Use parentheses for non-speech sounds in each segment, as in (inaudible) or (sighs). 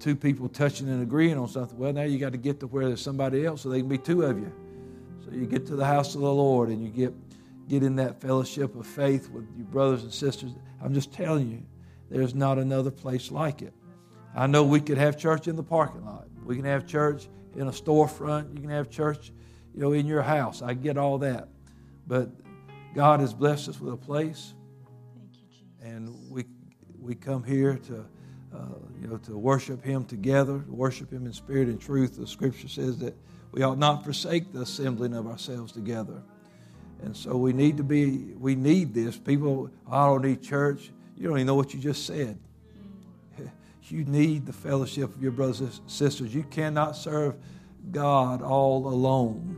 two people touching and agreeing on something. Well, now you got to get to where there's somebody else so they can be two of you. So you get to the house of the Lord and you get get in that fellowship of faith with your brothers and sisters. I'm just telling you, there's not another place like it. I know we could have church in the parking lot. We can have church in a storefront. You can have church, you know, in your house. I get all that. But God has blessed us with a place. Thank you, Jesus. and we we come here to uh, you know, to worship Him together, worship Him in spirit and truth. The Scripture says that we ought not forsake the assembling of ourselves together. And so we need to be, we need this. People, I don't need church. You don't even know what you just said. (laughs) You need the fellowship of your brothers and sisters. You cannot serve God all alone.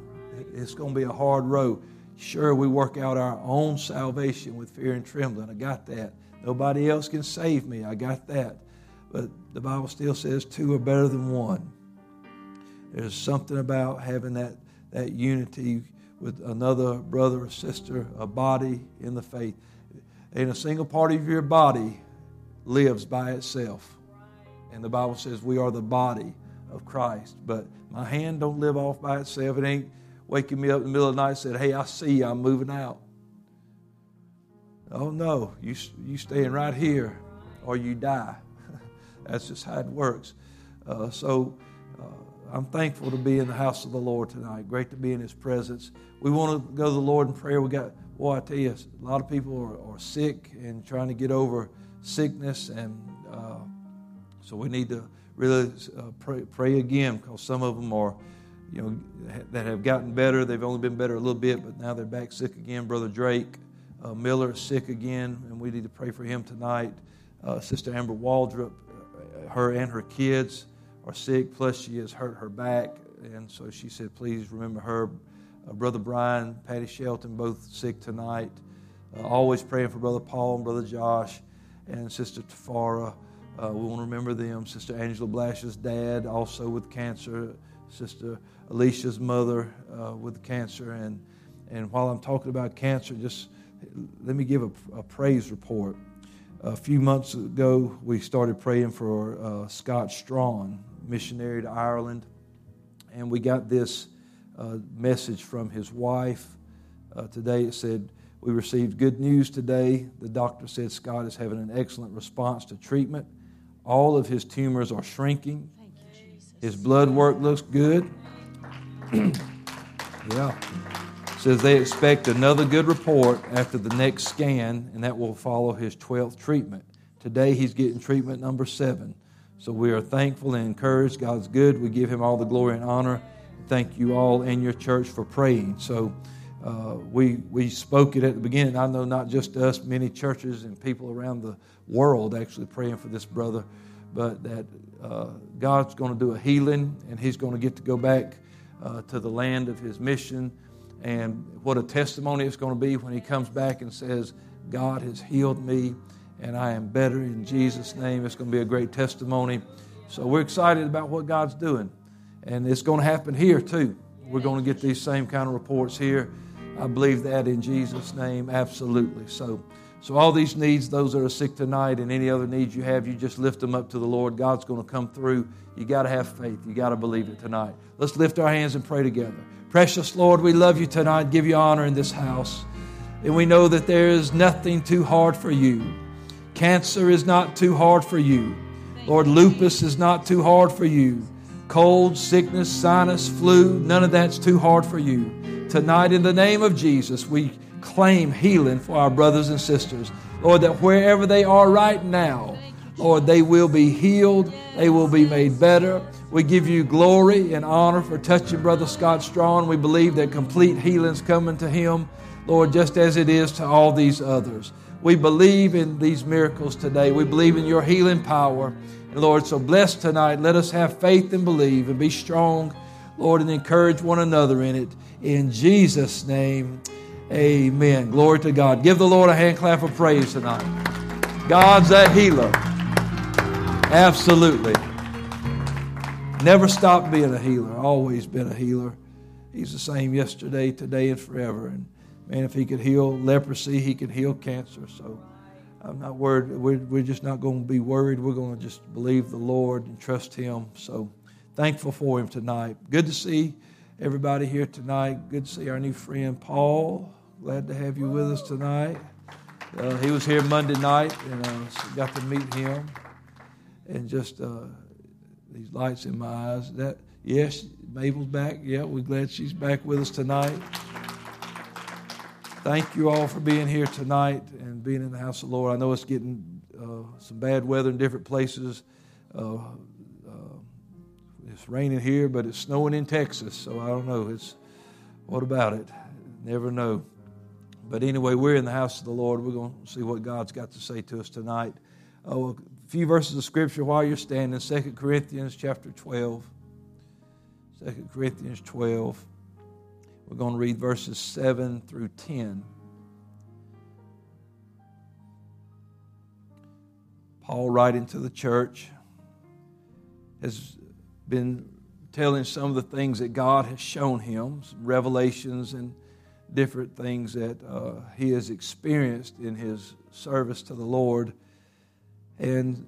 It's going to be a hard road. Sure, we work out our own salvation with fear and trembling. I got that. Nobody else can save me. I got that. But the Bible still says two are better than one. There's something about having that, that unity with another brother or sister, a body in the faith. And a single part of your body lives by itself. And the Bible says we are the body of Christ. But my hand don't live off by itself. It ain't waking me up in the middle of the night and said, hey, I see you, I'm moving out. Oh no, you, you staying right here or you die. That's just how it works. Uh, so uh, I'm thankful to be in the house of the Lord tonight. Great to be in His presence. We want to go to the Lord in prayer. We got, boy, I tell you, a lot of people are, are sick and trying to get over sickness, and uh, so we need to really uh, pray, pray again because some of them are, you know, that have gotten better. They've only been better a little bit, but now they're back sick again. Brother Drake uh, Miller is sick again, and we need to pray for him tonight. Uh, Sister Amber Waldrop her and her kids are sick, plus she has hurt her back. And so she said, please remember her. Uh, Brother Brian, Patty Shelton, both sick tonight. Uh, always praying for Brother Paul and Brother Josh and Sister Tafara. Uh, we want to remember them. Sister Angela Blash's dad, also with cancer. Sister Alicia's mother uh, with cancer. And, and while I'm talking about cancer, just let me give a, a praise report a few months ago, we started praying for uh, Scott Strawn, missionary to Ireland, and we got this uh, message from his wife. Uh, today it said, We received good news today. The doctor said Scott is having an excellent response to treatment. All of his tumors are shrinking. his blood work looks good. (clears throat) yeah says they expect another good report after the next scan, and that will follow his 12th treatment. Today, he's getting treatment number seven. So we are thankful and encouraged. God's good. We give him all the glory and honor. Thank you all in your church for praying. So uh, we, we spoke it at the beginning. I know not just us, many churches and people around the world actually praying for this brother, but that uh, God's going to do a healing and he's going to get to go back uh, to the land of his mission and what a testimony it's going to be when he comes back and says, God has healed me and I am better in Jesus' name. It's going to be a great testimony. So we're excited about what God's doing. And it's going to happen here too. We're going to get these same kind of reports here. I believe that in Jesus' name, absolutely. So, so all these needs, those that are sick tonight, and any other needs you have, you just lift them up to the Lord. God's going to come through. You got to have faith. You got to believe it tonight. Let's lift our hands and pray together. Precious Lord, we love you tonight, give you honor in this house. And we know that there is nothing too hard for you. Cancer is not too hard for you. Lord, lupus is not too hard for you. Cold, sickness, sinus, flu, none of that's too hard for you. Tonight, in the name of Jesus, we claim healing for our brothers and sisters. Lord, that wherever they are right now, Lord, they will be healed, they will be made better. We give you glory and honor for touching Brother Scott Strawn. We believe that complete healing's coming to him, Lord, just as it is to all these others. We believe in these miracles today. We believe in your healing power. And Lord, so bless tonight. Let us have faith and believe and be strong, Lord, and encourage one another in it. In Jesus' name, amen. Glory to God. Give the Lord a hand clap of praise tonight. God's that healer. Absolutely. Never stopped being a healer, always been a healer. He's the same yesterday, today, and forever. And man, if he could heal leprosy, he can heal cancer. So I'm not worried. We're, we're just not going to be worried. We're going to just believe the Lord and trust Him. So thankful for Him tonight. Good to see everybody here tonight. Good to see our new friend Paul. Glad to have you with us tonight. Uh, he was here Monday night and uh, so got to meet him. And just uh, these lights in my eyes. That yes, Mabel's back. Yeah, we're glad she's back with us tonight. Thank you all for being here tonight and being in the house of the Lord. I know it's getting uh, some bad weather in different places. Uh, uh, it's raining here, but it's snowing in Texas, so I don't know. It's what about it? Never know. But anyway, we're in the house of the Lord. We're going to see what God's got to say to us tonight. Oh, a few verses of scripture while you're standing. 2 Corinthians chapter 12. 2 Corinthians 12. We're going to read verses 7 through 10. Paul, writing to the church, has been telling some of the things that God has shown him, revelations and different things that uh, he has experienced in his service to the Lord. And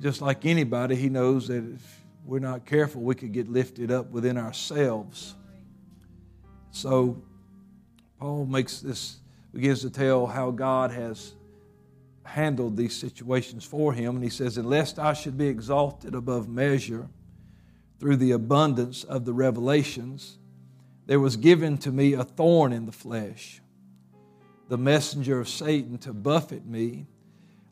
just like anybody, he knows that if we're not careful, we could get lifted up within ourselves. So Paul makes this begins to tell how God has handled these situations for him. And he says unless I should be exalted above measure through the abundance of the revelations there was given to me a thorn in the flesh the messenger of Satan to buffet me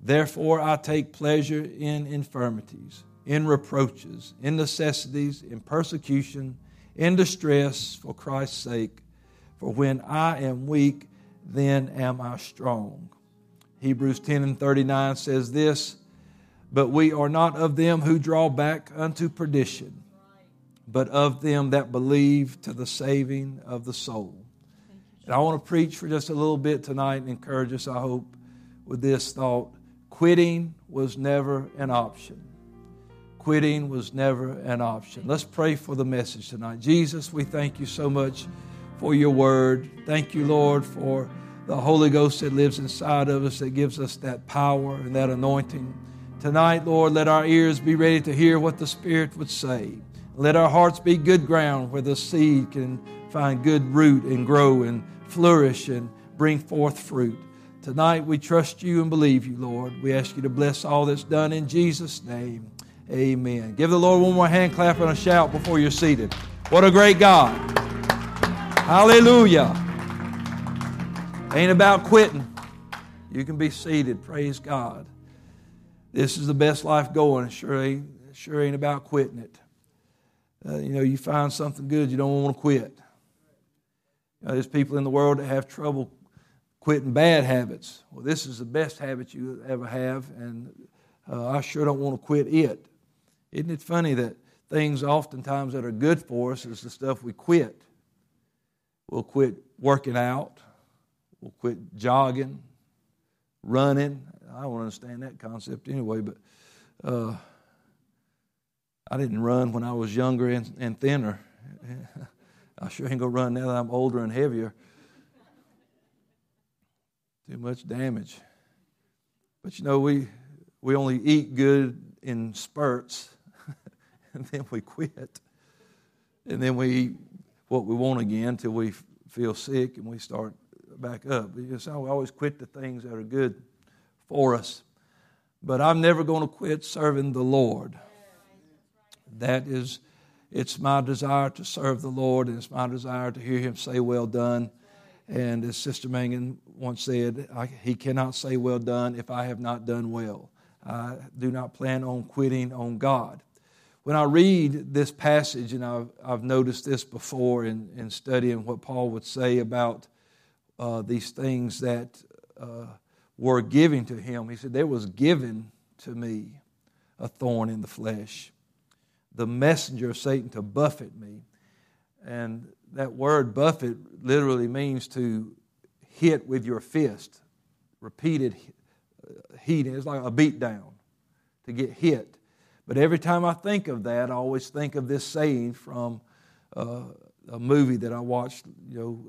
Therefore, I take pleasure in infirmities, in reproaches, in necessities, in persecution, in distress for Christ's sake. For when I am weak, then am I strong. Hebrews 10 and 39 says this But we are not of them who draw back unto perdition, but of them that believe to the saving of the soul. And I want to preach for just a little bit tonight and encourage us, I hope, with this thought quitting was never an option. Quitting was never an option. Let's pray for the message tonight. Jesus, we thank you so much for your word. Thank you, Lord, for the Holy Ghost that lives inside of us that gives us that power and that anointing. Tonight, Lord, let our ears be ready to hear what the Spirit would say. Let our hearts be good ground where the seed can find good root and grow and flourish and bring forth fruit. Tonight, we trust you and believe you, Lord. We ask you to bless all that's done in Jesus' name. Amen. Give the Lord one more hand clap and a shout before you're seated. What a great God! Hallelujah. Ain't about quitting. You can be seated. Praise God. This is the best life going. Sure ain't, sure ain't about quitting it. Uh, you know, you find something good, you don't want to quit. You know, there's people in the world that have trouble quitting bad habits. Well, this is the best habit you ever have, and uh, I sure don't want to quit it. Isn't it funny that things oftentimes that are good for us is the stuff we quit? We'll quit working out. We'll quit jogging, running. I don't understand that concept anyway, but uh, I didn't run when I was younger and, and thinner. (laughs) I sure ain't to run now that I'm older and heavier. Too much damage. But you know, we, we only eat good in spurts, (laughs) and then we quit. And then we eat what we want again until we feel sick and we start back up. Because we always quit the things that are good for us. But I'm never going to quit serving the Lord. That is, it's my desire to serve the Lord, and it's my desire to hear Him say, Well done. And as Sister Mangan once said, He cannot say, Well done, if I have not done well. I do not plan on quitting on God. When I read this passage, and I've, I've noticed this before in, in studying what Paul would say about uh, these things that uh, were given to him, he said, There was given to me a thorn in the flesh. The messenger of Satan to buffet me. And that word buffet literally means to hit with your fist, repeated heating. It's like a beat down to get hit. But every time I think of that, I always think of this saying from uh, a movie that I watched. You know,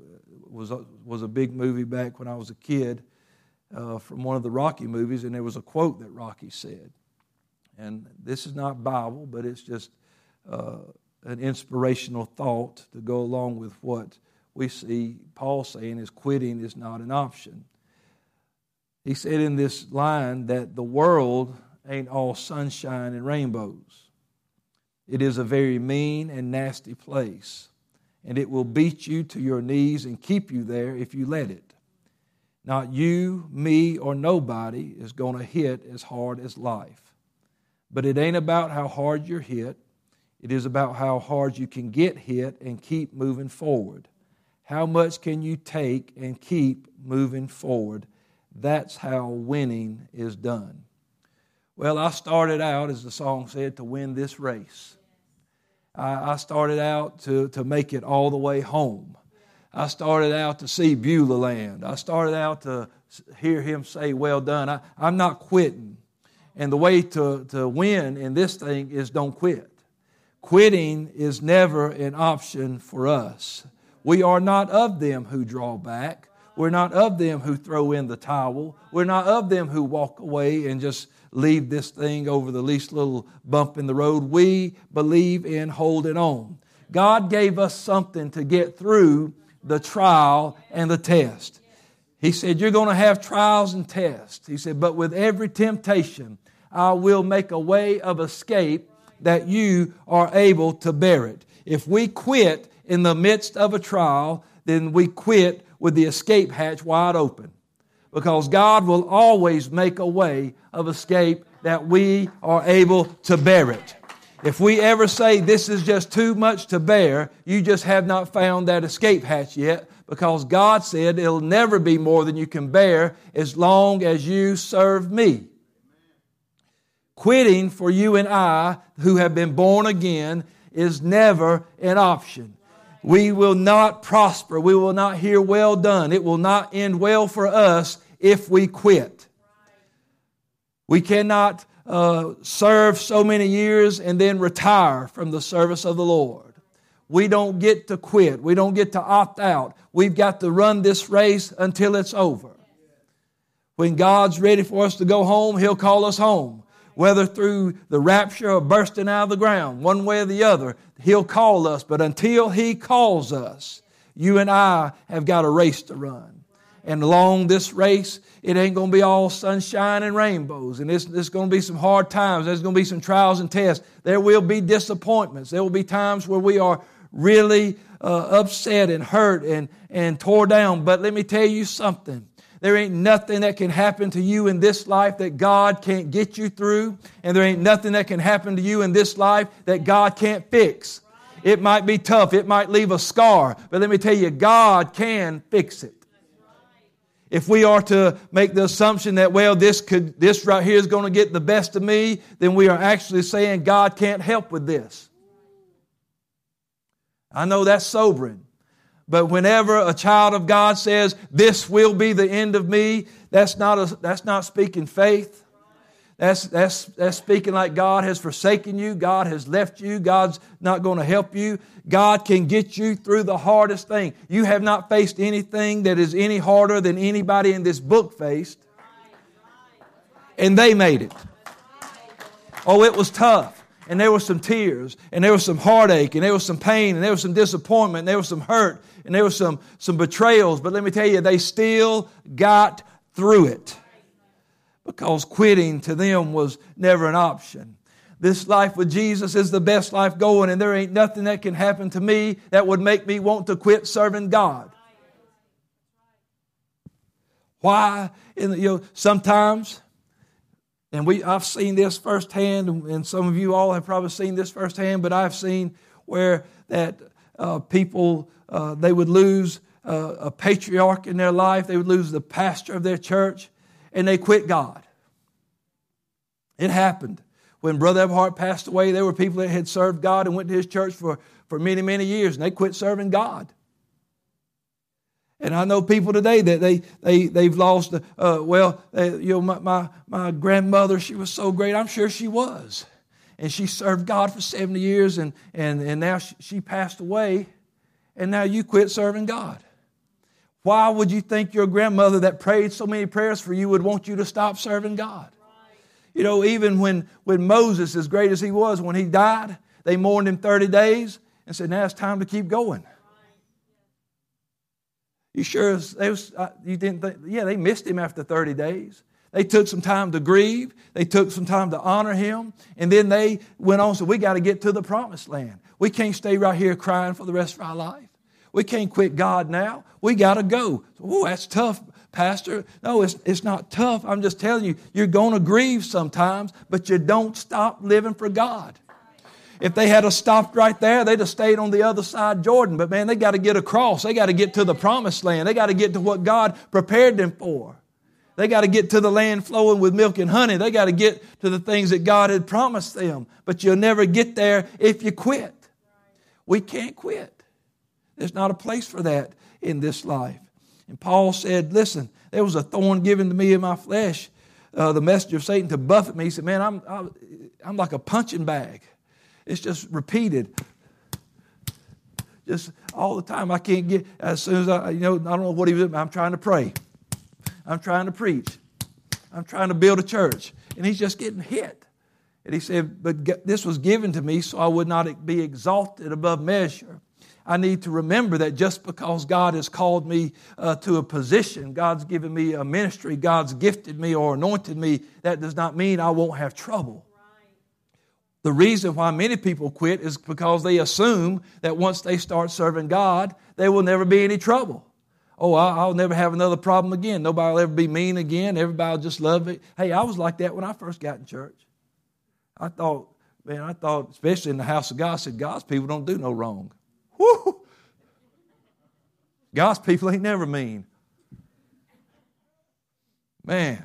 was a, was a big movie back when I was a kid uh, from one of the Rocky movies, and there was a quote that Rocky said. And this is not Bible, but it's just uh, an inspirational thought to go along with what we see Paul saying is quitting is not an option. He said in this line that the world ain't all sunshine and rainbows. It is a very mean and nasty place, and it will beat you to your knees and keep you there if you let it. Not you, me, or nobody is going to hit as hard as life. But it ain't about how hard you're hit, it is about how hard you can get hit and keep moving forward. How much can you take and keep moving forward? That's how winning is done. Well, I started out, as the song said, to win this race. I, started out to, to make it all the way home. I started out to see Beulah land. I started out to hear him say, Well done. I, I'm not quitting. And the way to, to win in this thing is don't quit. Quitting is never an option for us. We are not of them who draw back. We're not of them who throw in the towel. We're not of them who walk away and just leave this thing over the least little bump in the road. We believe in holding on. God gave us something to get through the trial and the test. He said, You're going to have trials and tests. He said, But with every temptation, I will make a way of escape that you are able to bear it. If we quit in the midst of a trial, then we quit with the escape hatch wide open. Because God will always make a way of escape that we are able to bear it. If we ever say this is just too much to bear, you just have not found that escape hatch yet because God said it'll never be more than you can bear as long as you serve me. Quitting for you and I who have been born again is never an option. We will not prosper. We will not hear well done. It will not end well for us if we quit. We cannot uh, serve so many years and then retire from the service of the Lord. We don't get to quit. We don't get to opt out. We've got to run this race until it's over. When God's ready for us to go home, He'll call us home. Whether through the rapture or bursting out of the ground, one way or the other, He'll call us. But until He calls us, you and I have got a race to run. And along this race, it ain't going to be all sunshine and rainbows. And it's, it's going to be some hard times. There's going to be some trials and tests. There will be disappointments. There will be times where we are really uh, upset and hurt and, and tore down. But let me tell you something. There ain't nothing that can happen to you in this life that God can't get you through. And there ain't nothing that can happen to you in this life that God can't fix. It might be tough. It might leave a scar. But let me tell you, God can fix it. If we are to make the assumption that, well, this could, this right here is going to get the best of me, then we are actually saying God can't help with this. I know that's sobering. But whenever a child of God says, this will be the end of me, that's not, a, that's not speaking faith. That's, that's, that's speaking like God has forsaken you, God has left you, God's not going to help you. God can get you through the hardest thing. You have not faced anything that is any harder than anybody in this book faced. And they made it. Oh, it was tough. And there was some tears, and there was some heartache, and there was some pain, and there was some disappointment, and there was some hurt, and there was some, some betrayals. But let me tell you, they still got through it because quitting to them was never an option. This life with Jesus is the best life going, and there ain't nothing that can happen to me that would make me want to quit serving God. Why? In, you know, sometimes, and we, I've seen this firsthand, and some of you all have probably seen this firsthand, but I've seen where that uh, people uh, they would lose uh, a patriarch in their life, they would lose the pastor of their church, and they quit God. It happened. When Brother Everhart passed away, there were people that had served God and went to his church for, for many, many years, and they quit serving God. And I know people today that they, they, they've lost, uh, well, they, you know, my, my, my grandmother, she was so great. I'm sure she was. And she served God for 70 years, and, and, and now she, she passed away, and now you quit serving God. Why would you think your grandmother that prayed so many prayers for you would want you to stop serving God? You know, even when, when Moses, as great as he was, when he died, they mourned him 30 days and said, now it's time to keep going. You sure they was, uh, you didn't think, yeah, they missed him after 30 days. They took some time to grieve. They took some time to honor him. And then they went on, so we got to get to the promised land. We can't stay right here crying for the rest of our life. We can't quit God now. We got to go. Oh, that's tough, Pastor. No, it's, it's not tough. I'm just telling you, you're going to grieve sometimes, but you don't stop living for God. If they had stopped right there, they'd have stayed on the other side Jordan. But man, they got to get across. They got to get to the promised land. They got to get to what God prepared them for. They got to get to the land flowing with milk and honey. They got to get to the things that God had promised them. But you'll never get there if you quit. We can't quit. There's not a place for that in this life. And Paul said, Listen, there was a thorn given to me in my flesh, uh, the messenger of Satan to buffet me. He said, Man, I'm, I'm like a punching bag. It's just repeated. Just all the time. I can't get, as soon as I, you know, I don't know what he was, I'm trying to pray. I'm trying to preach. I'm trying to build a church. And he's just getting hit. And he said, But this was given to me so I would not be exalted above measure. I need to remember that just because God has called me uh, to a position, God's given me a ministry, God's gifted me or anointed me, that does not mean I won't have trouble. The reason why many people quit is because they assume that once they start serving God, there will never be any trouble. Oh, I'll never have another problem again. Nobody will ever be mean again. Everybody will just love it. Hey, I was like that when I first got in church. I thought, man, I thought, especially in the house of God, I said, God's people don't do no wrong. Woo! God's people ain't never mean. Man,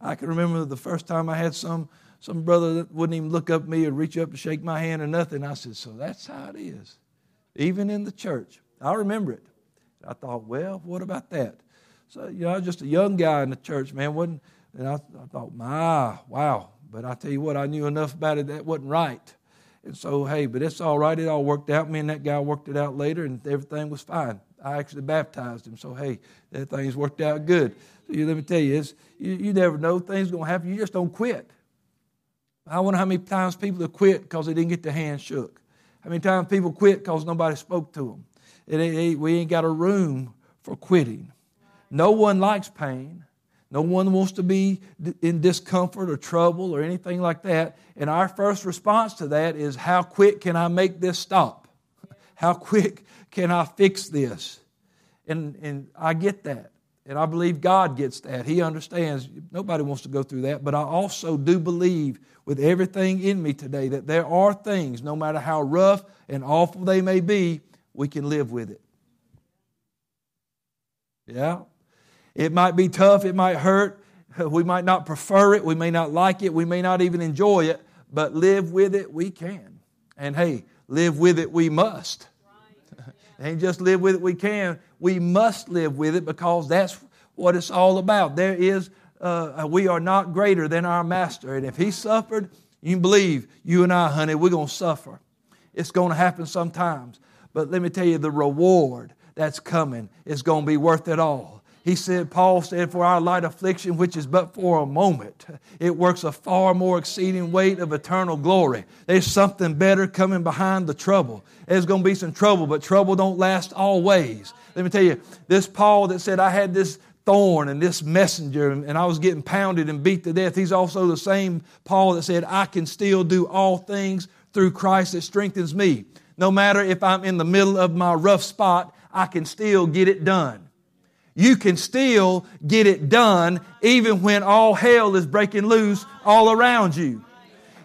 I can remember the first time I had some some brother that wouldn't even look up at me or reach up to shake my hand or nothing. I said, So that's how it is, even in the church. I remember it. I thought, Well, what about that? So, you know, I was just a young guy in the church, man. Wasn't, and I, I thought, My, wow. But I tell you what, I knew enough about it that wasn't right. And so, hey, but it's all right. It all worked out. Me and that guy worked it out later, and everything was fine. I actually baptized him. So, hey, that thing's worked out good. So, you, let me tell you, you, you never know. Things going to happen. You just don't quit. I wonder how many times people have quit because they didn't get their hand shook. How many times people quit because nobody spoke to them. It ain't, we ain't got a room for quitting. No one likes pain. No one wants to be in discomfort or trouble or anything like that. And our first response to that is how quick can I make this stop? How quick can I fix this? And, and I get that. And I believe God gets that. He understands. Nobody wants to go through that. But I also do believe with everything in me today that there are things, no matter how rough and awful they may be, we can live with it. Yeah? It might be tough, it might hurt, (laughs) we might not prefer it, we may not like it, we may not even enjoy it, but live with it we can. And hey, live with it we must. (laughs) ain't just live with it we can, we must live with it because that's what it's all about. There is uh, we are not greater than our master. And if he suffered, you believe you and I, honey, we're going to suffer. It's going to happen sometimes. But let me tell you, the reward that's coming is going to be worth it all. He said, Paul said, For our light affliction, which is but for a moment, it works a far more exceeding weight of eternal glory. There's something better coming behind the trouble. There's going to be some trouble, but trouble don't last always. Let me tell you, this Paul that said, I had this thorn and this messenger, and I was getting pounded and beat to death. He's also the same Paul that said, I can still do all things through Christ that strengthens me. No matter if I'm in the middle of my rough spot, I can still get it done. You can still get it done even when all hell is breaking loose all around you.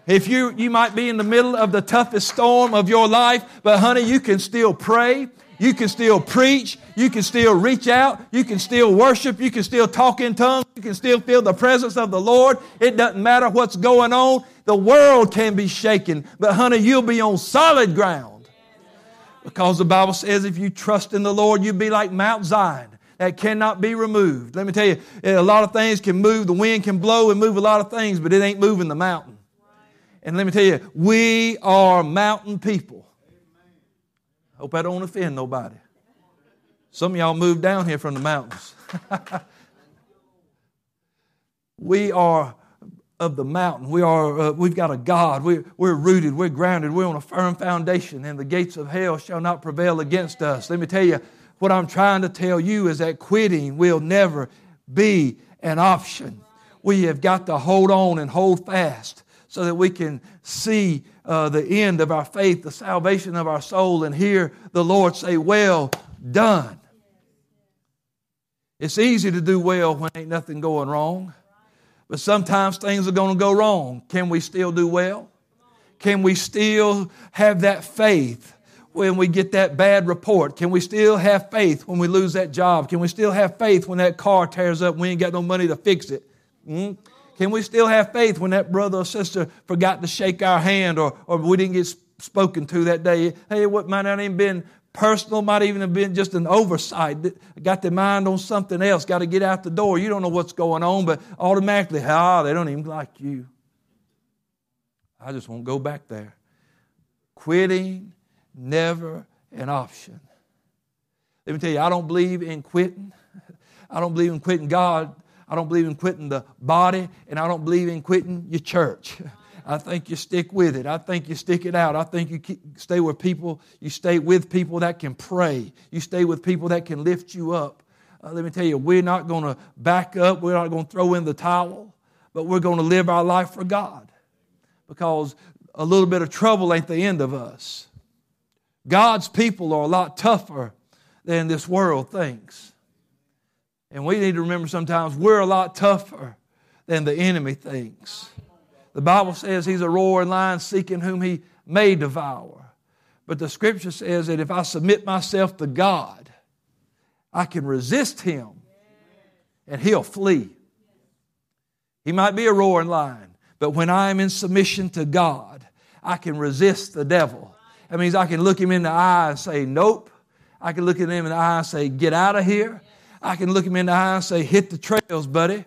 If you, you might be in the middle of the toughest storm of your life, but honey, you can still pray. You can still preach. You can still reach out. You can still worship. You can still talk in tongues. You can still feel the presence of the Lord. It doesn't matter what's going on. The world can be shaken, but honey, you'll be on solid ground. Because the Bible says if you trust in the Lord, you'd be like Mount Zion that cannot be removed. Let me tell you, eh, a lot of things can move. The wind can blow and move a lot of things, but it ain't moving the mountain. And let me tell you, we are mountain people. Hope I don't offend nobody. Some of y'all moved down here from the mountains. (laughs) we are of the mountain. We are, uh, we've got a God. We're, we're rooted. We're grounded. We're on a firm foundation, and the gates of hell shall not prevail against us. Let me tell you, what I'm trying to tell you is that quitting will never be an option. We have got to hold on and hold fast so that we can see uh, the end of our faith, the salvation of our soul, and hear the Lord say, Well done. It's easy to do well when ain't nothing going wrong. But sometimes things are going to go wrong. Can we still do well? Can we still have that faith when we get that bad report? Can we still have faith when we lose that job? Can we still have faith when that car tears up and we ain't got no money to fix it? Mm? Can we still have faith when that brother or sister forgot to shake our hand or, or we didn't get spoken to that day? Hey, what might not even been personal, might even have been just an oversight. Got their mind on something else, got to get out the door. You don't know what's going on, but automatically, ah, they don't even like you. I just won't go back there. Quitting, never an option. Let me tell you, I don't believe in quitting. I don't believe in quitting God. I don't believe in quitting the body, and I don't believe in quitting your church. (laughs) I think you stick with it. I think you stick it out. I think you stay with people. You stay with people that can pray. You stay with people that can lift you up. Uh, let me tell you, we're not going to back up. We're not going to throw in the towel, but we're going to live our life for God because a little bit of trouble ain't the end of us. God's people are a lot tougher than this world thinks. And we need to remember sometimes we're a lot tougher than the enemy thinks. The Bible says he's a roaring lion seeking whom he may devour. But the scripture says that if I submit myself to God, I can resist him and he'll flee. He might be a roaring lion, but when I am in submission to God, I can resist the devil. That means I can look him in the eye and say, Nope. I can look at him in the eye and say, Get out of here. I can look him in the eye and say, Hit the trails, buddy.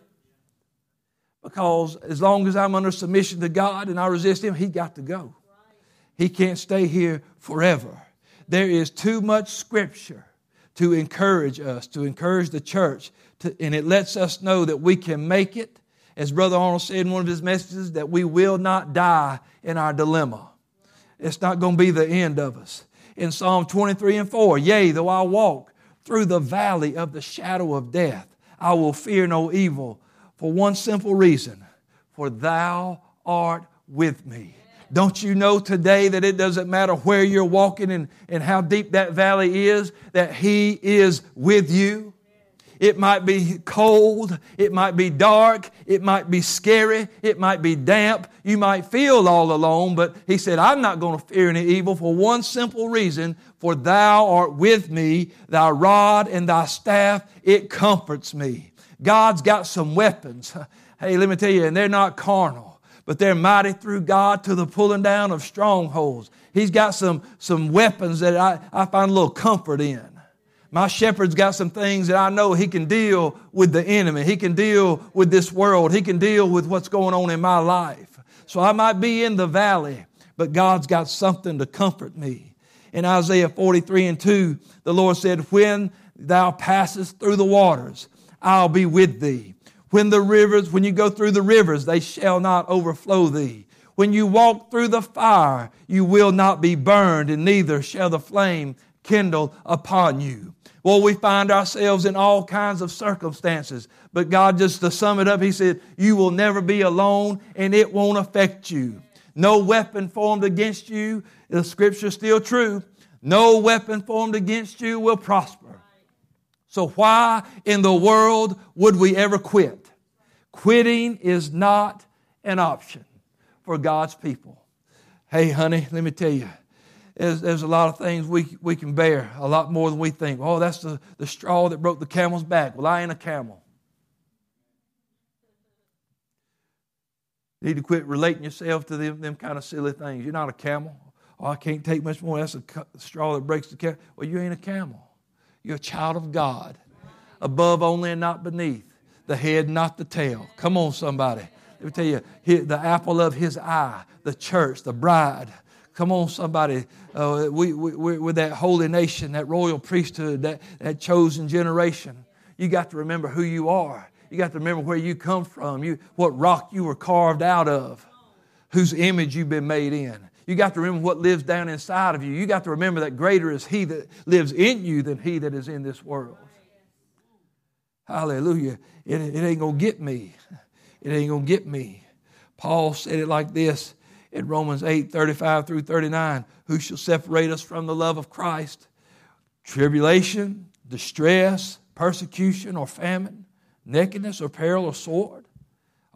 Because as long as I'm under submission to God and I resist Him, He got to go. He can't stay here forever. There is too much Scripture to encourage us, to encourage the church, to, and it lets us know that we can make it. As Brother Arnold said in one of his messages, that we will not die in our dilemma. It's not going to be the end of us. In Psalm 23 and 4, yea, though I walk through the valley of the shadow of death, I will fear no evil, for one simple reason for thou art with me. Don't you know today that it doesn't matter where you're walking and, and how deep that valley is, that He is with you? It might be cold. It might be dark. It might be scary. It might be damp. You might feel all alone, but he said, I'm not going to fear any evil for one simple reason, for thou art with me, thy rod and thy staff, it comforts me. God's got some weapons. (laughs) Hey, let me tell you, and they're not carnal, but they're mighty through God to the pulling down of strongholds. He's got some, some weapons that I, I find a little comfort in. My shepherd's got some things that I know he can deal with the enemy. He can deal with this world. He can deal with what's going on in my life. So I might be in the valley, but God's got something to comfort me. In Isaiah 43 and 2, the Lord said, When thou passest through the waters, I'll be with thee. When the rivers, when you go through the rivers, they shall not overflow thee. When you walk through the fire, you will not be burned, and neither shall the flame kindle upon you. Well, we find ourselves in all kinds of circumstances. But God, just to sum it up, He said, You will never be alone and it won't affect you. No weapon formed against you, the scripture's still true. No weapon formed against you will prosper. So, why in the world would we ever quit? Quitting is not an option for God's people. Hey, honey, let me tell you, there's, there's a lot of things we, we can bear, a lot more than we think. Oh, that's the, the straw that broke the camel's back. Well, I ain't a camel. You need to quit relating yourself to them, them kind of silly things. You're not a camel. Oh, I can't take much more. That's a straw that breaks the camel. Well, you ain't a camel. You're a child of God. Above only and not beneath. The head, not the tail. Come on, somebody. Let me tell you, the apple of his eye, the church, the bride. Come on, somebody. Uh, we, we, we're that holy nation, that royal priesthood, that, that chosen generation. You got to remember who you are. You got to remember where you come from, you, what rock you were carved out of, whose image you've been made in. You got to remember what lives down inside of you. You got to remember that greater is He that lives in you than He that is in this world. Hallelujah. It, it ain't going to get me. It ain't going to get me. Paul said it like this in Romans 8 35 through 39 Who shall separate us from the love of Christ? Tribulation, distress, persecution, or famine, nakedness, or peril, or sword?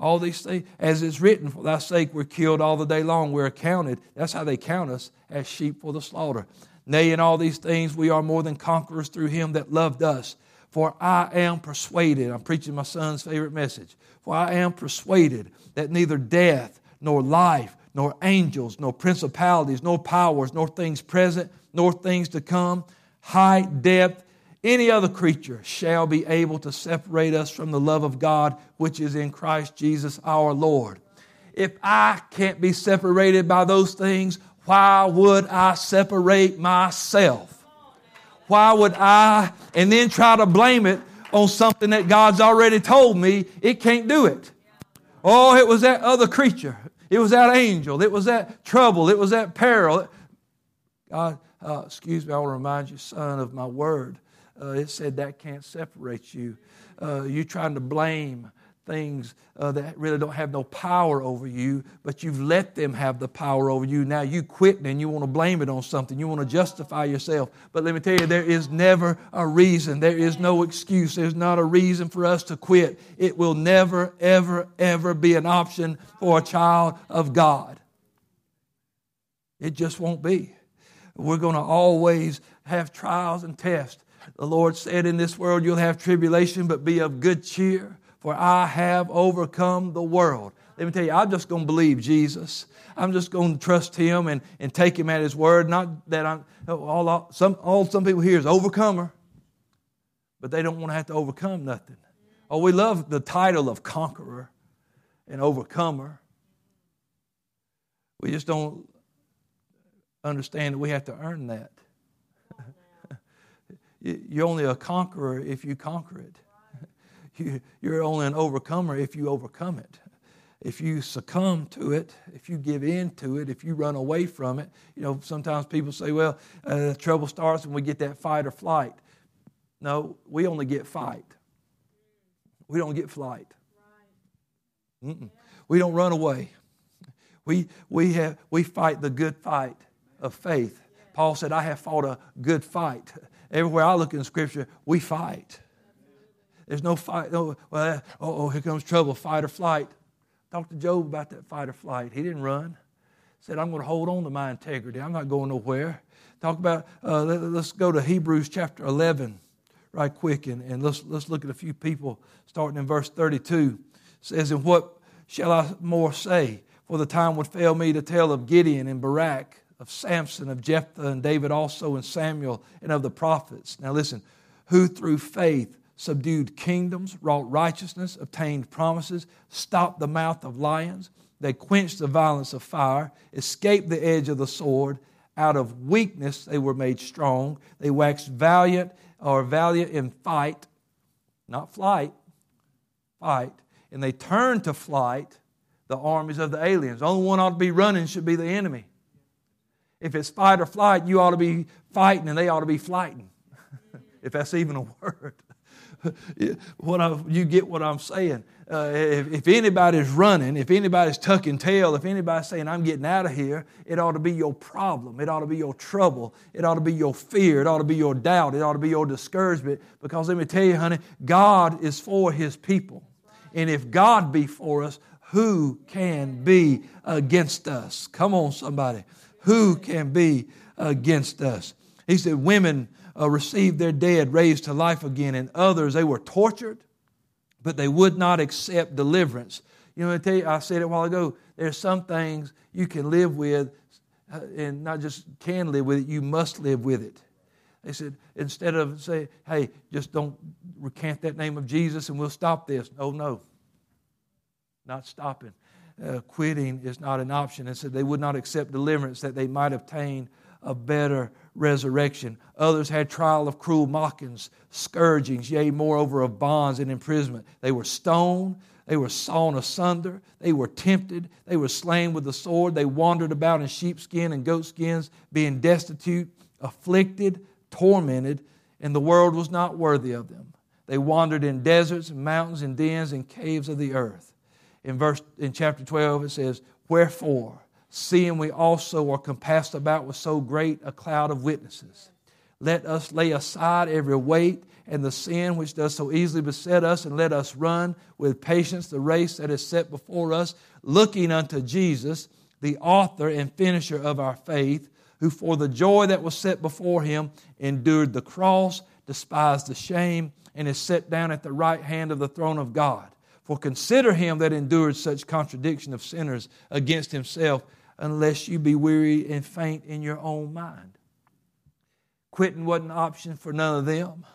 All these things, as it's written, for thy sake we're killed all the day long. We're accounted, that's how they count us, as sheep for the slaughter. Nay, in all these things we are more than conquerors through him that loved us. For I am persuaded, I'm preaching my son's favorite message. For I am persuaded that neither death, nor life, nor angels, nor principalities, nor powers, nor things present, nor things to come, height, depth, any other creature shall be able to separate us from the love of God which is in Christ Jesus our Lord. If I can't be separated by those things, why would I separate myself? Why would I and then try to blame it on something that God's already told me it can't do it? Oh, it was that other creature. It was that angel. It was that trouble. It was that peril. God, uh, excuse me, I want to remind you, son, of my word. Uh, it said that can't separate you. Uh, you trying to blame things uh, that really don't have no power over you, but you've let them have the power over you. Now you quit and you want to blame it on something. You want to justify yourself. But let me tell you, there is never a reason. There is no excuse. There's not a reason for us to quit. It will never, ever, ever be an option for a child of God. It just won't be. We're going to always have trials and tests. The Lord said, In this world you'll have tribulation, but be of good cheer, for I have overcome the world. Let me tell you, I'm just going to believe Jesus. I'm just going to trust Him and, and take Him at His word. Not that I'm, all, some, all some people here is overcomer, but they don't want to have to overcome nothing. Oh, we love the title of conqueror and overcomer. We just don't understand that we have to earn that. You're only a conqueror if you conquer it. (laughs) You're only an overcomer if you overcome it. If you succumb to it, if you give in to it, if you run away from it, you know, sometimes people say, well, uh, trouble starts when we get that fight or flight. No, we only get fight. We don't get flight. Mm-mm. We don't run away. We, we, have, we fight the good fight of faith. Paul said, I have fought a good fight. Everywhere I look in Scripture, we fight. There's no fight. No, well, oh, here comes trouble, fight or flight. Talk to Job about that fight or flight. He didn't run. He Said, I'm going to hold on to my integrity. I'm not going nowhere. Talk about, uh, let, us go to Hebrews chapter 11 right quick and, and let's, let's look at a few people starting in verse 32. It says, And what shall I more say? For the time would fail me to tell of Gideon and Barak of Samson, of Jephthah, and David also, and Samuel, and of the prophets. Now listen, who through faith subdued kingdoms, wrought righteousness, obtained promises, stopped the mouth of lions. They quenched the violence of fire, escaped the edge of the sword. Out of weakness they were made strong. They waxed valiant or valiant in fight, not flight, fight. And they turned to flight the armies of the aliens. Only one ought to be running should be the enemy. If it's fight or flight, you ought to be fighting and they ought to be flighting, (laughs) if that's even a word. (laughs) what I, you get what I'm saying. Uh, if, if, anybody's running, if anybody's tucking tail, if anybody's saying, I'm getting out of here, it ought to be your problem. It ought to be your trouble. It ought to be your fear. It ought to be your doubt. It ought to be your discouragement. Because let me tell you, honey, God is for his people. And if God be for us, who can be against us? Come on, somebody who can be against us. He said, Women uh, received their dead raised to life again, and others, they were tortured, but they would not accept deliverance. You know, I tell you, I said it a while ago. There's some things you can live with, uh, and not just can live with it, you must live with it. They said, instead of say, hey, just don't recant that name of Jesus and we'll stop this. Oh, no. Not stopping. Uh, quitting is not an option. And said they would not accept deliverance that they might obtain a better resurrection. Others had trial of cruel mockings, scourgings, yea, moreover, of bonds and imprisonment. They were stoned, they were sawn asunder, they were tempted, they were slain with the sword, they wandered about in sheepskin and goatskins, being destitute, afflicted, tormented, and the world was not worthy of them. They wandered in deserts and mountains and dens and caves of the earth. In verse in chapter 12 it says, Wherefore, seeing we also are compassed about with so great a cloud of witnesses, let us lay aside every weight and the sin which does so easily beset us, and let us run with patience the race that is set before us, looking unto Jesus, the author and finisher of our faith who for the joy that was set before him endured the cross, despised the shame, and is set down at the right hand of the throne of God. For consider him that endured such contradiction of sinners against himself, unless you be weary and faint in your own mind. Quitting wasn't an option for none of them,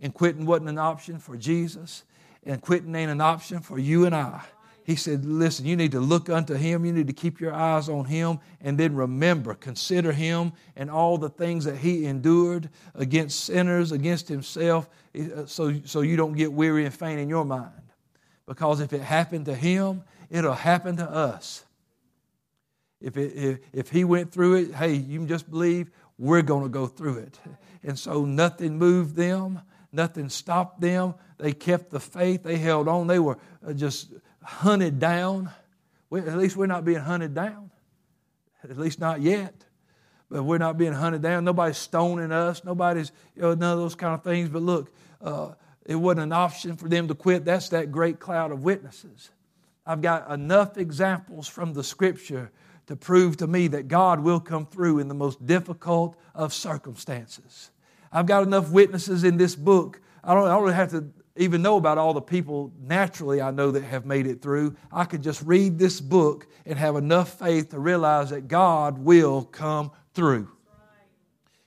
and quitting wasn't an option for Jesus, and quitting ain't an option for you and I. He said, Listen, you need to look unto him. You need to keep your eyes on him. And then remember, consider him and all the things that he endured against sinners, against himself, uh, so, so you don't get weary and faint in your mind. Because if it happened to him, it'll happen to us. If, it, if, if he went through it, hey, you can just believe we're going to go through it. And so nothing moved them, nothing stopped them. They kept the faith, they held on. They were uh, just hunted down. at least we're not being hunted down. At least not yet. But we're not being hunted down. Nobody's stoning us. Nobody's, you know, none of those kind of things. But look, uh, it wasn't an option for them to quit. That's that great cloud of witnesses. I've got enough examples from the scripture to prove to me that God will come through in the most difficult of circumstances. I've got enough witnesses in this book. I don't, I don't have to even know about all the people naturally I know that have made it through. I could just read this book and have enough faith to realize that God will come through.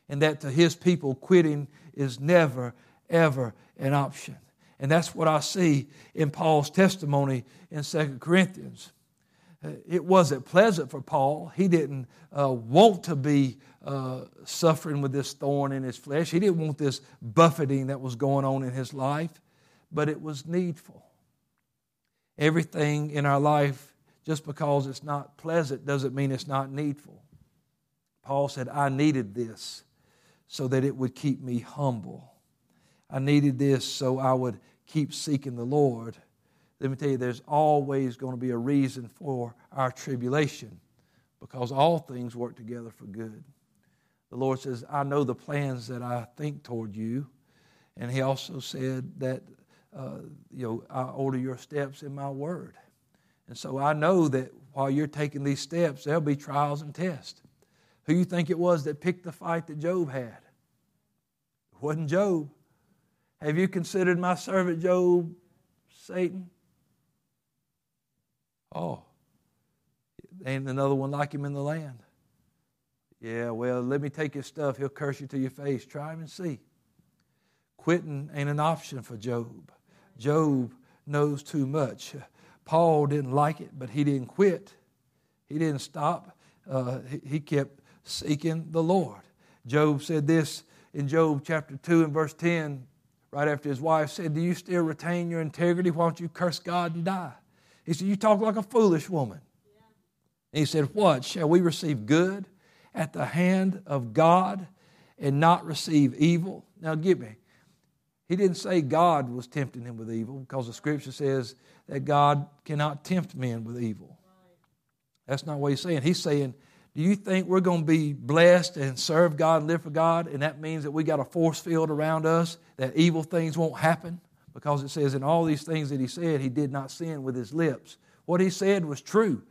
And that to his people, quitting is never, ever an option. And that's what I see in Paul's testimony in 2 Corinthians. Uh, it wasn't pleasant for Paul. He didn't uh, want to be uh, suffering with this thorn in his flesh. He didn't want this buffeting that was going on in his life but it was needful. Everything in our life, just because it's not pleasant, doesn't mean it's not needful. Paul said, I needed this so that it would keep me humble. I needed this so I would keep seeking the Lord. Let me tell you, there's always going to be a reason for our tribulation because all things work together for good. The Lord says, I know the plans that I think toward you. And He also said that uh, you know, I order your steps in my word. And so I know that while you're taking these steps, there'll be trials and tests. Who you think it was that picked the fight that Job had? It wasn't Job. Have you considered my servant Job Satan? Oh, ain't another one like him in the land. Yeah, well, let me take his stuff. He'll curse you to your face. Try him and see. Quitting ain't an option for Job. Job knows too much. Paul didn't like it, but he didn't quit. He didn't stop. Uh, he, kept seeking the Lord. Job said this in Job chapter 2 and verse 10, right after his wife said, Do you still retain your integrity? Why don't you curse God and die? He said, You talk like a foolish woman. Yeah. And he said, What? Shall we receive good at the hand of God and not receive evil? Now, give me. He didn't say God was tempting him with evil because the scripture says that God cannot tempt men with evil. That's not what he's saying. He's saying, Do you think we're going to be blessed and serve God and live for God? And that means that we got a force field around us, that evil things won't happen? Because it says in all these things that he said, he did not sin with his lips. What he said was true.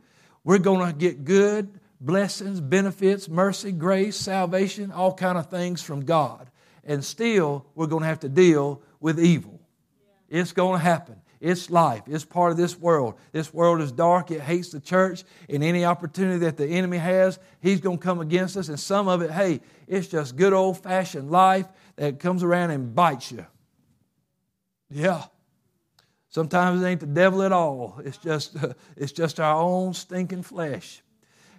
We're going to get good blessings, benefits, mercy, grace, salvation, all kind of things from God. And still, we're going to have to deal with evil. It's going to happen. It's life. It's part of this world. This world is dark. It hates the church. And any opportunity that the enemy has, he's going to come against us. And some of it, hey, it's just good old fashioned life that comes around and bites you. Yeah. Sometimes it ain't the devil at all. It's just, (laughs) it's just our own stinking flesh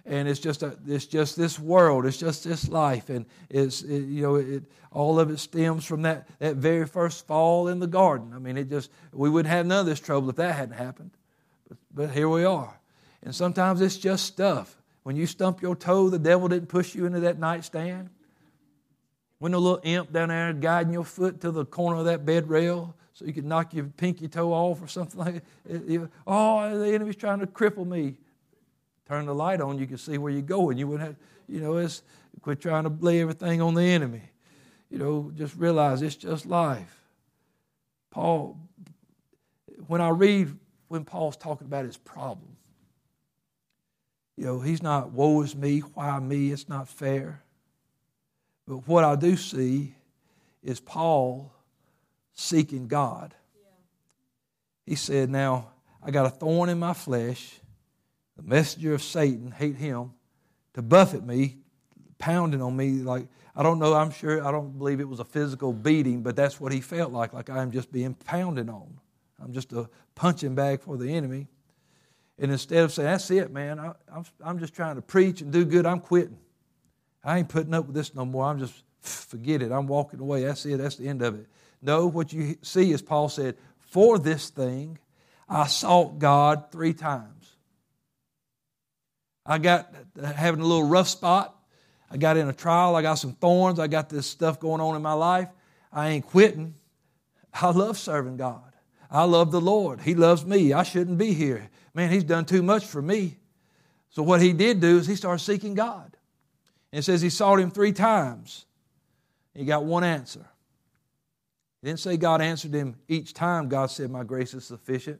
and it's just a, it's just this world, it's just this life, and it's it, you know it, all of it stems from that that very first fall in the garden. I mean, it just we wouldn't have none of this trouble if that hadn't happened, but, but here we are, and sometimes it's just stuff. When you stump your toe, the devil didn't push you into that nightstand. When the little imp down there guiding your foot to the corner of that bed rail so you could knock your pinky toe off or something like that. Oh, the enemy's trying to cripple me turn the light on, you can see where you're going. You wouldn't have, you know, it's quit trying to lay everything on the enemy. You know, just realize it's just life. Paul, when I read when Paul's talking about his problem, you know, he's not, woe is me, why me, it's not fair. But what I do see is Paul seeking God. Yeah. He said, Now, I got a thorn in my flesh the messenger of Satan, hate him, to buffet me, pounding on me like, I don't know, I'm sure, I don't believe it was a physical beating, but that's what he felt like, like I'm just being pounded on. I'm just a punching bag for the enemy. And instead of saying, that's it, man, I, I'm, I'm just trying to preach and do good, I'm quitting. I ain't putting up with this no more. I'm just, forget it. I'm walking away. That's it. That's the end of it. No, what you see is Paul said, for this thing I sought God three times. I got having a little rough spot. I got in a trial. I got some thorns. I got this stuff going on in my life. I ain't quitting. I love serving God. I love the Lord. He loves me. I shouldn't be here. Man, He's done too much for me. So, what he did do is he started seeking God. And it says he sought him three times. He got one answer. He didn't say God answered him each time. God said, My grace is sufficient.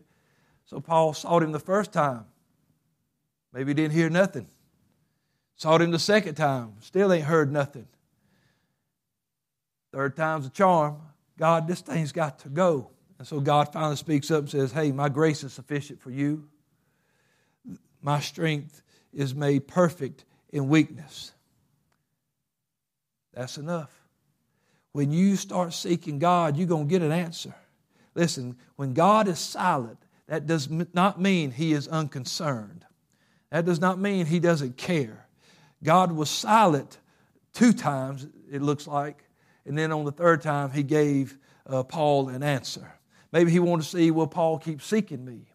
So, Paul sought him the first time. Maybe he didn't hear nothing. Sought him the second time, still ain't heard nothing. Third time's a charm. God, this thing's got to go. And so God finally speaks up and says, Hey, my grace is sufficient for you. My strength is made perfect in weakness. That's enough. When you start seeking God, you're going to get an answer. Listen, when God is silent, that does not mean he is unconcerned. That does not mean he doesn't care. God was silent two times, it looks like, and then on the third time, he gave uh, Paul an answer. Maybe he wanted to see, will Paul keep seeking me?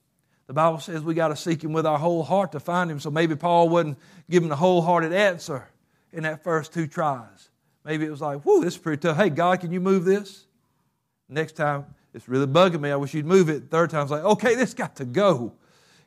The Bible says we got to seek him with our whole heart to find him, so maybe Paul wasn't giving a wholehearted answer in that first two tries. Maybe it was like, whoa, this is pretty tough. Hey, God, can you move this? Next time, it's really bugging me. I wish you'd move it. Third time, it's like, okay, this got to go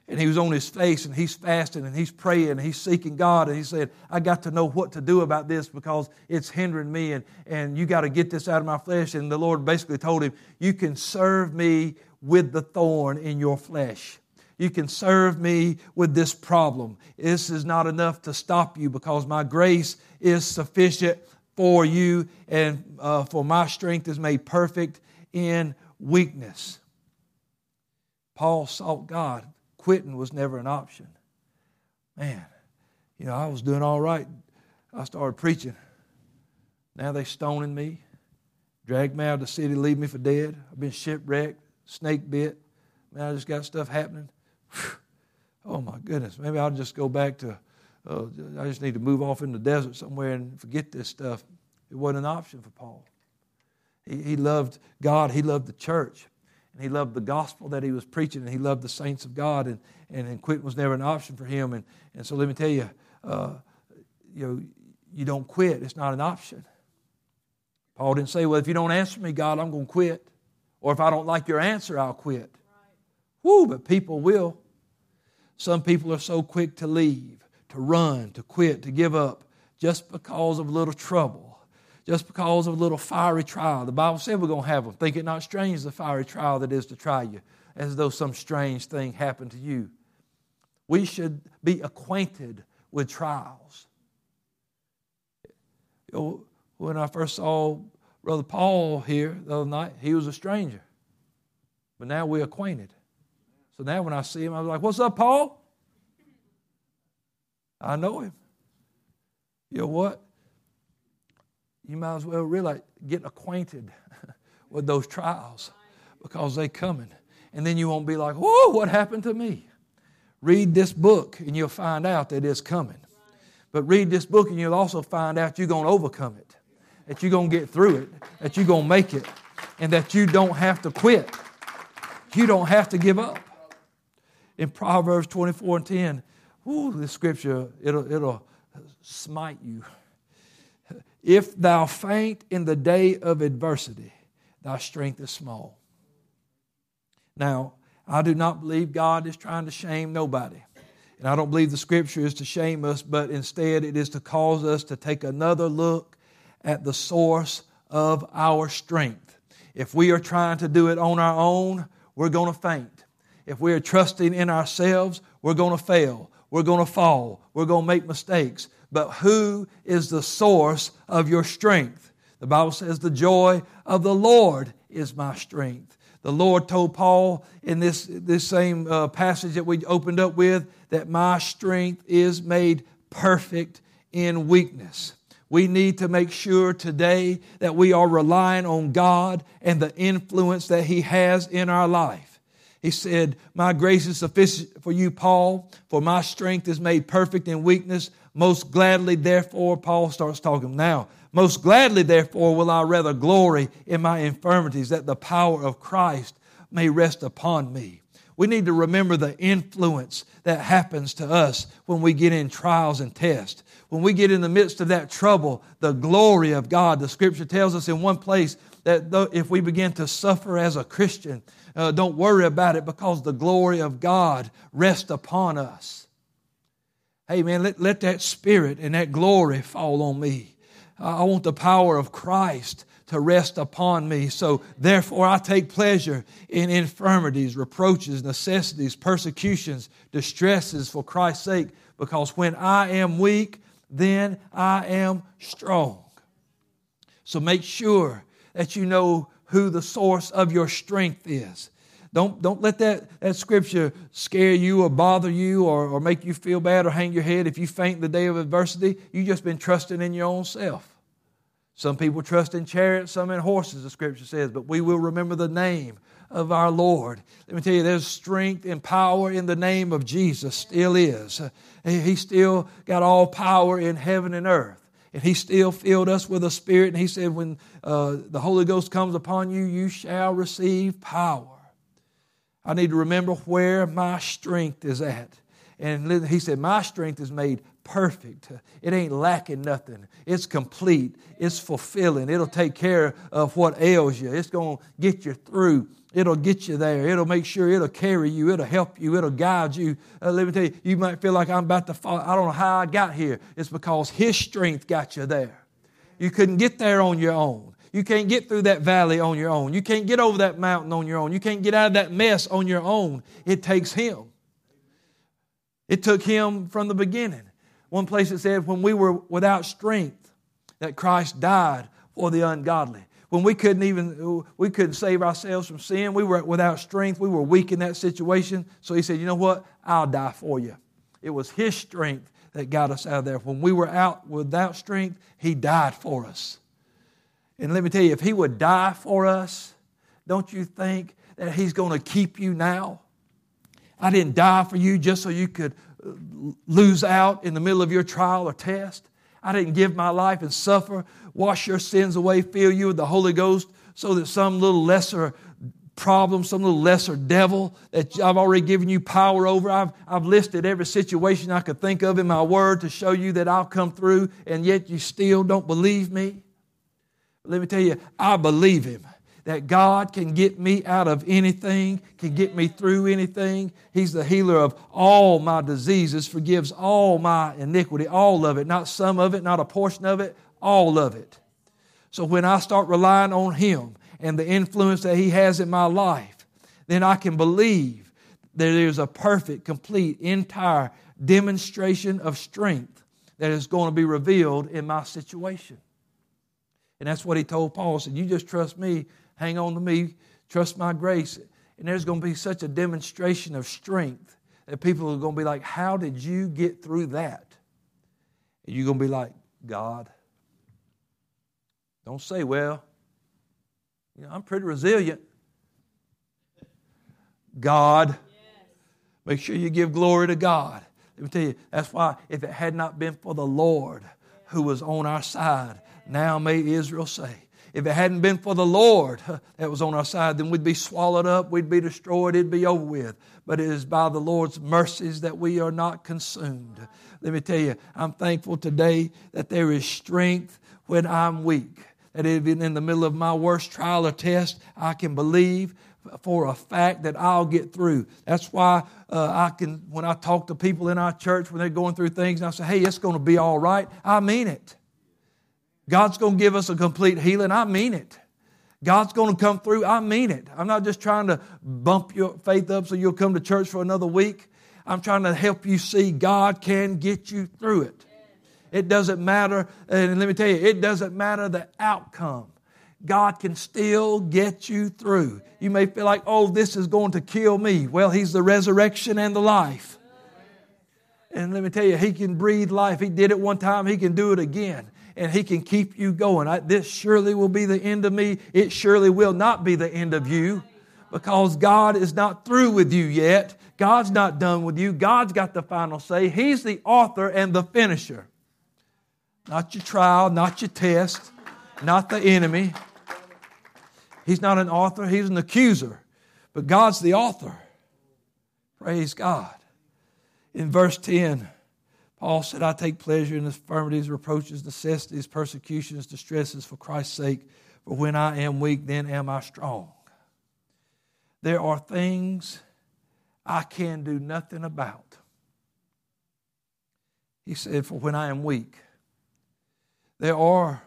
and he was on his face and he's fasting and he's praying and he's seeking God and he said, I got to know what to do about this because it's hindering me and, and you got to get this out of my flesh. And the Lord basically told him, You can serve me with the thorn in your flesh. You can serve me with this problem. This is not enough to stop you because my grace is sufficient for you and uh, for my strength is made perfect in weakness. Paul sought God quitting was never an option. Man, you know, I was doing all right. I started preaching. Now they stoning me, dragged me out of the city, leave me for dead. I've been shipwrecked, snake bit. Man, I just got stuff happening. Whew. (sighs) Oh my goodness. Maybe I'll just go back to, uh, I just need to move off in the desert somewhere and forget this stuff. It wasn't an option for Paul. He, he loved God, he loved the church and he loved the gospel that he was preaching, and he loved the saints of God, and, and, and quitting was never an option for him. And, and so let me tell you, uh, you know, you don't quit. It's not an option. Paul didn't say, well, if you don't answer me, God, I'm going to quit. Or if I don't like your answer, I'll quit. Right. Whoo, but people will. Some people are so quick to leave, to run, to quit, to give up, just because of a little trouble just because of a little fiery trial. The Bible said we're going to have them. Think it not strange the fiery trial that is to try you, as though some strange thing happened to you. We should be acquainted with trials. When I first saw Brother Paul here the other night, he was a stranger. But now we're acquainted. So now when I see him, I'm like, What's up, Paul? I know him. You know what? You might as well really get acquainted (laughs) with those trials because they coming. And then you won't be like, whoa, what happened to me? Read this book and you'll find out that it's coming. But read this book and you'll also find out you're going to overcome it, that you're going to get through it, that you're going to make it, and that you don't have to quit. You don't have to give up. In Proverbs 24 and 10, ooh, this scripture, it'll, it'll smite you. If thou faint in the day of adversity, thy strength is small. Now, I do not believe God is trying to shame nobody. And I don't believe the scripture is to shame us, but instead it is to cause us to take another look at the source of our strength. If we are trying to do it on our own, we're going to faint. If we are trusting in ourselves, we're going to fail. We're going to fall. We're going to make mistakes. But who is the source of your strength? The Bible says, The joy of the Lord is my strength. The Lord told Paul in this, this same uh, passage that we opened up with that my strength is made perfect in weakness. We need to make sure today that we are relying on God and the influence that He has in our life. He said, My grace is sufficient for you, Paul, for my strength is made perfect in weakness. Most gladly, therefore, Paul starts talking now. Most gladly, therefore, will I rather glory in my infirmities, that the power of Christ may rest upon me. We need to remember the influence that happens to us when we get in trials and tests. When we get in the midst of that trouble, the glory of God. The scripture tells us in one place that if we begin to suffer as a Christian, uh, don't worry about it because the glory of God rests upon us. Hey, man, let, let that spirit and that glory fall on me. I want the power of Christ to rest upon me. So therefore, I take pleasure in infirmities, reproaches, necessities, persecutions, distresses for Christ's sake, because when I am weak, then I am strong. So make sure that you know who the source of your strength is. Don't, don't let that, that scripture scare you or bother you or, or make you feel bad or hang your head. If you faint the day of adversity, you've just been trusting in your own self. Some people trust in chariots, some in horses, the scripture says, but we will remember the name of our Lord. Let me tell you, there's strength and power in the name of Jesus, still is. He still got all power in heaven and earth. And he still filled us with a spirit. And he said, When uh, the Holy Ghost comes upon you, you shall receive power. I need to remember where my strength is at. And he said, My strength is made perfect. It ain't lacking nothing. It's complete. It's fulfilling. It'll take care of what ails you. It's going to get you through. It'll get you there. It'll make sure it'll carry you. It'll help you. It'll guide you. Uh, let me tell you, you might feel like I'm about to fall. I don't know how I got here. It's because His strength got you there. You couldn't get there on your own. You can't get through that valley on your own. You can't get over that mountain on your own. You can't get out of that mess on your own. It takes Him. It took Him from the beginning. One place it said, when we were without strength, that Christ died for the ungodly. When we couldn't even, we couldn't save ourselves from sin, we were without strength, we were weak in that situation. So he said, you know what? I'll die for you. It was his strength that got us out of there. When we were out without strength, he died for us. And let me tell you, if he would die for us, don't you think that he's going to keep you now? I didn't die for you just so you could lose out in the middle of your trial or test. I didn't give my life and suffer, wash your sins away, fill you with the Holy Ghost so that some little lesser problem, some little lesser devil that I've already given you power over. I've, I've listed every situation I could think of in my word to show you that I'll come through, and yet you still don't believe me. Let me tell you, I believe him that God can get me out of anything, can get me through anything. He's the healer of all my diseases, forgives all my iniquity, all of it, not some of it, not a portion of it, all of it. So when I start relying on Him and the influence that He has in my life, then I can believe that there's a perfect, complete, entire demonstration of strength that is going to be revealed in my situation. And that's what he told Paul. He said, You just trust me, hang on to me, trust my grace. And there's going to be such a demonstration of strength that people are going to be like, How did you get through that? And you're going to be like, God. Don't say, Well, you know, I'm pretty resilient. God. Make sure you give glory to God. Let me tell you, that's why if it had not been for the Lord who was on our side, now may Israel say, if it hadn't been for the Lord that was on our side, then we'd be swallowed up, we'd be destroyed, it'd be over with. But it is by the Lord's mercies that we are not consumed. Let me tell you, I'm thankful today that there is strength when I'm weak. That even in the middle of my worst trial or test, I can believe for a fact that I'll get through. That's why uh, I can, when I talk to people in our church when they're going through things, and I say, hey, it's going to be all right, I mean it. God's going to give us a complete healing, I mean it. God's going to come through, I mean it. I'm not just trying to bump your faith up so you'll come to church for another week. I'm trying to help you see God can get you through it. It doesn't matter, and let me tell you, it doesn't matter the outcome. God can still get you through. You may feel like, oh, this is going to kill me. Well, He's the resurrection and the life. And let me tell you, He can breathe life. He did it one time, He can do it again. And He can keep you going. I, this surely will be the end of me. It surely will not be the end of you because God is not through with you yet. God's not done with you. God's got the final say. He's the author and the finisher. Not your trial, not your test, not the enemy. He's not an author, he's an accuser. But God's the author. Praise God. In verse 10, Paul said, I take pleasure in infirmities, reproaches, necessities, persecutions, distresses for Christ's sake. For when I am weak, then am I strong. There are things I can do nothing about. He said, For when I am weak, there are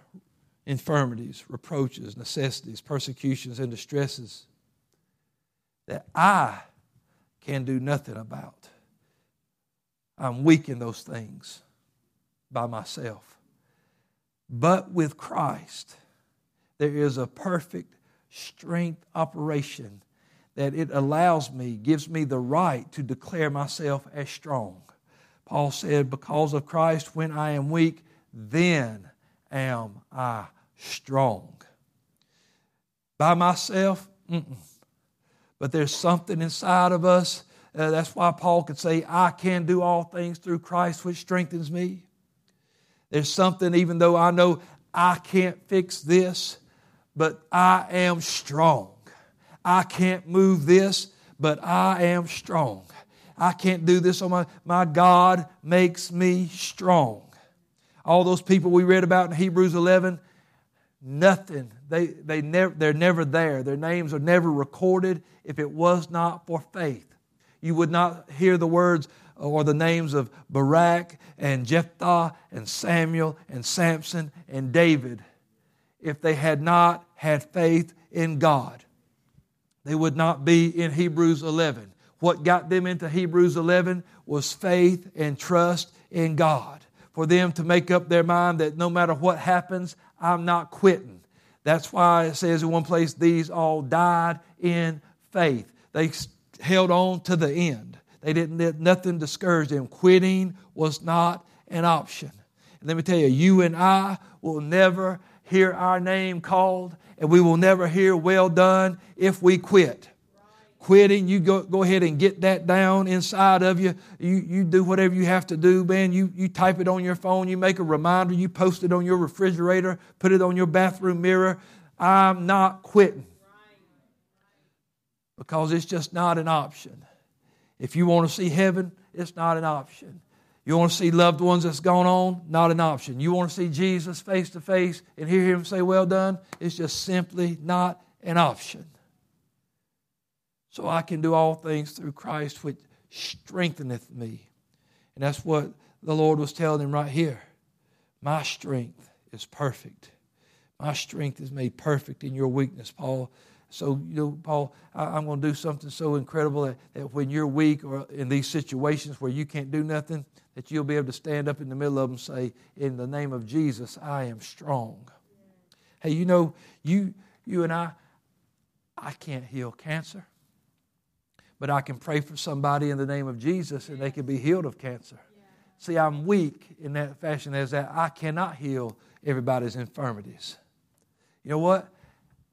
infirmities, reproaches, necessities, persecutions, and distresses that I can do nothing about. I'm weak in those things by myself. But with Christ, there is a perfect strength operation that it allows me, gives me the right to declare myself as strong. Paul said, Because of Christ, when I am weak, then am I strong. By myself, mm-mm. but there's something inside of us. Uh, that's why Paul could say, I can do all things through Christ, which strengthens me. There's something, even though I know I can't fix this, but I am strong. I can't move this, but I am strong. I can't do this on my my God makes me strong. All those people we read about in Hebrews 11, nothing. They, they never, they're never there. Their names are never recorded if it was not for faith. You would not hear the words or the names of Barak and Jephthah and Samuel and Samson and David if they had not had faith in God. They would not be in Hebrews 11. What got them into Hebrews 11 was faith and trust in God for them to make up their mind that no matter what happens, I'm not quitting. That's why it says in one place, these all died in faith. They held on to the end. They didn't let nothing discourage them. Quitting was not an option. And let me tell you, you and I will never hear our name called, and we will never hear well done if we quit quitting, you go, go ahead and get that down inside of you. You, you do whatever you have to do, man. You, you type it on your phone, you make a reminder, you post it on your refrigerator, put it on your bathroom mirror. I'm not quitting. Because it's just not an option. If you want to see heaven, it's not an option. You want to see loved ones that's gone on? Not an option. You want to see Jesus face to face and hear him say, Well done? It's just simply not an option so I can do all things through Christ which strengtheneth me. And that's what the Lord was telling him right here. My strength is perfect. My strength is made perfect in your weakness, Paul. So, you know, Paul, I, am going to do something so incredible that, that when you're weak or in these situations where you can't do nothing, that you'll be able to stand up in the middle of them and say, In the name of Jesus, I am strong. Hey, you know, you, you and I, I can't heal cancer, but I can pray for somebody in the name of Jesus and they can be healed of cancer. See, I'm weak in that fashion as that I cannot heal everybody's infirmities. You know what?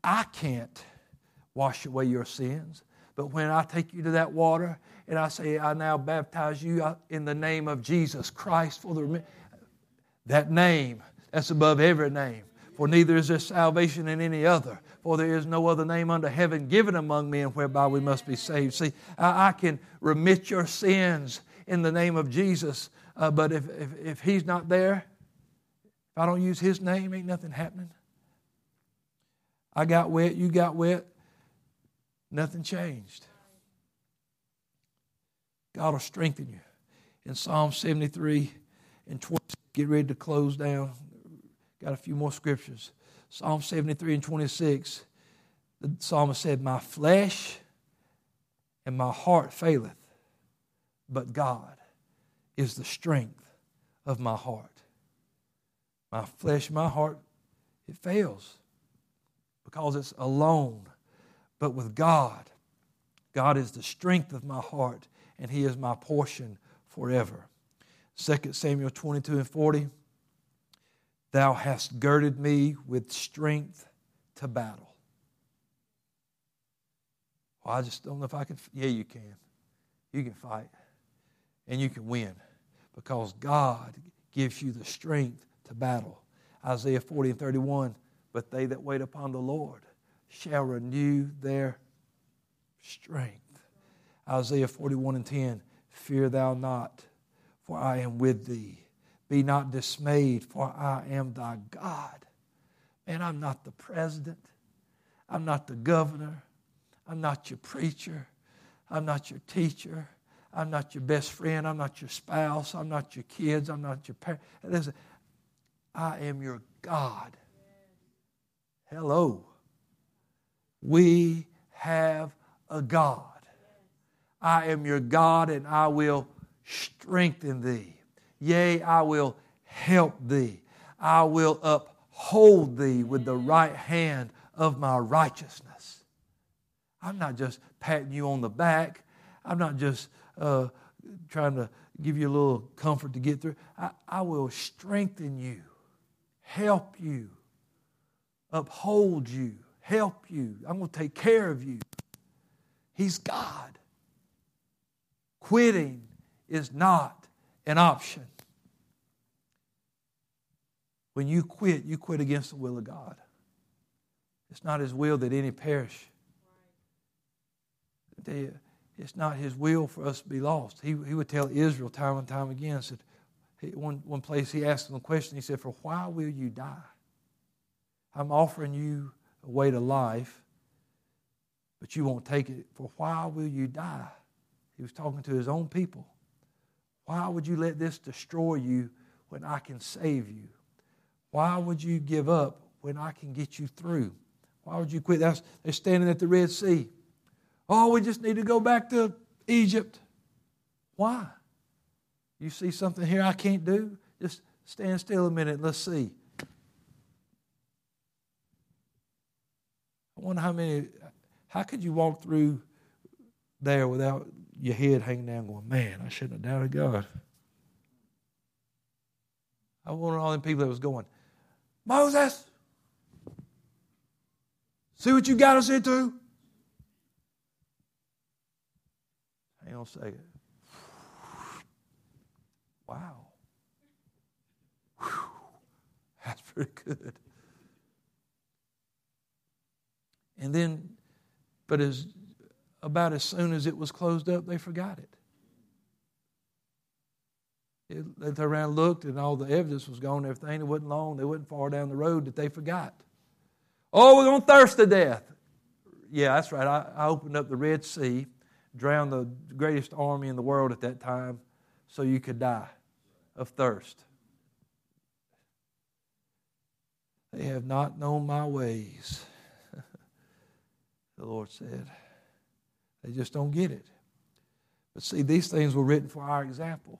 I can't wash away your sins. But when I take you to that water and I say, I now baptize you in the name of Jesus Christ for the that name that's above every name. For neither is there salvation in any other. For there is no other name under heaven given among men whereby we must be saved. See, I, I can remit your sins in the name of Jesus, uh, but if, if, if He's not there, if I don't use His name, ain't nothing happening. I got wet, you got wet, nothing changed. God will strengthen you. In Psalm 73 and 20, get ready to close down. Got a few more scriptures. Psalm 73 and 26, the psalmist said, My flesh and my heart faileth, but God is the strength of my heart. My flesh, my heart, it fails because it's alone. But with God, God is the strength of my heart, and He is my portion forever. 2 Samuel 22 and 40. Thou hast girded me with strength to battle. Well, I just don't know if I can. Yeah, you can. You can fight and you can win because God gives you the strength to battle. Isaiah 40 and 31 but they that wait upon the Lord shall renew their strength. Isaiah 41 and 10 Fear thou not, for I am with thee. Be not dismayed, for I am thy God. And I'm not the president. I'm not the governor. I'm not your preacher. I'm not your teacher. I'm not your best friend. I'm not your spouse. I'm not your kids. I'm not your parents. Listen, I am your God. Hello. We have a God. I am your God, and I will strengthen thee. Yea, I will help thee. I will uphold thee with the right hand of my righteousness. I'm not just patting you on the back. I'm not just uh, trying to give you a little comfort to get through. I, I will strengthen you, help you, uphold you, help you. I'm going to take care of you. He's God. Quitting is not an option. When you quit, you quit against the will of God. It's not His will that any perish. It's not His will for us to be lost. He, he would tell Israel time and time again, said, one, one place he asked them a question, he said, For why will you die? I'm offering you a way to life, but you won't take it. For why will you die? He was talking to his own people. Why would you let this destroy you when I can save you? Why would you give up when I can get you through? Why would you quit? That's, they're standing at the Red Sea. Oh, we just need to go back to Egypt. Why? You see something here I can't do? Just stand still a minute. Let's see. I wonder how many, how could you walk through there without your head hanging down going, man, I shouldn't have doubted God. I wonder all them people that was going, Moses, see what you got us into? Hang on a second. Wow. Whew. That's pretty good. And then, but as about as soon as it was closed up, they forgot it. it they turned around and looked, and all the evidence was gone. Everything it wasn't long. They wasn't far down the road that they forgot. Oh, we're going to thirst to death. Yeah, that's right. I, I opened up the Red Sea, drowned the greatest army in the world at that time, so you could die of thirst. They have not known my ways. The Lord said, They just don't get it. But see, these things were written for our example,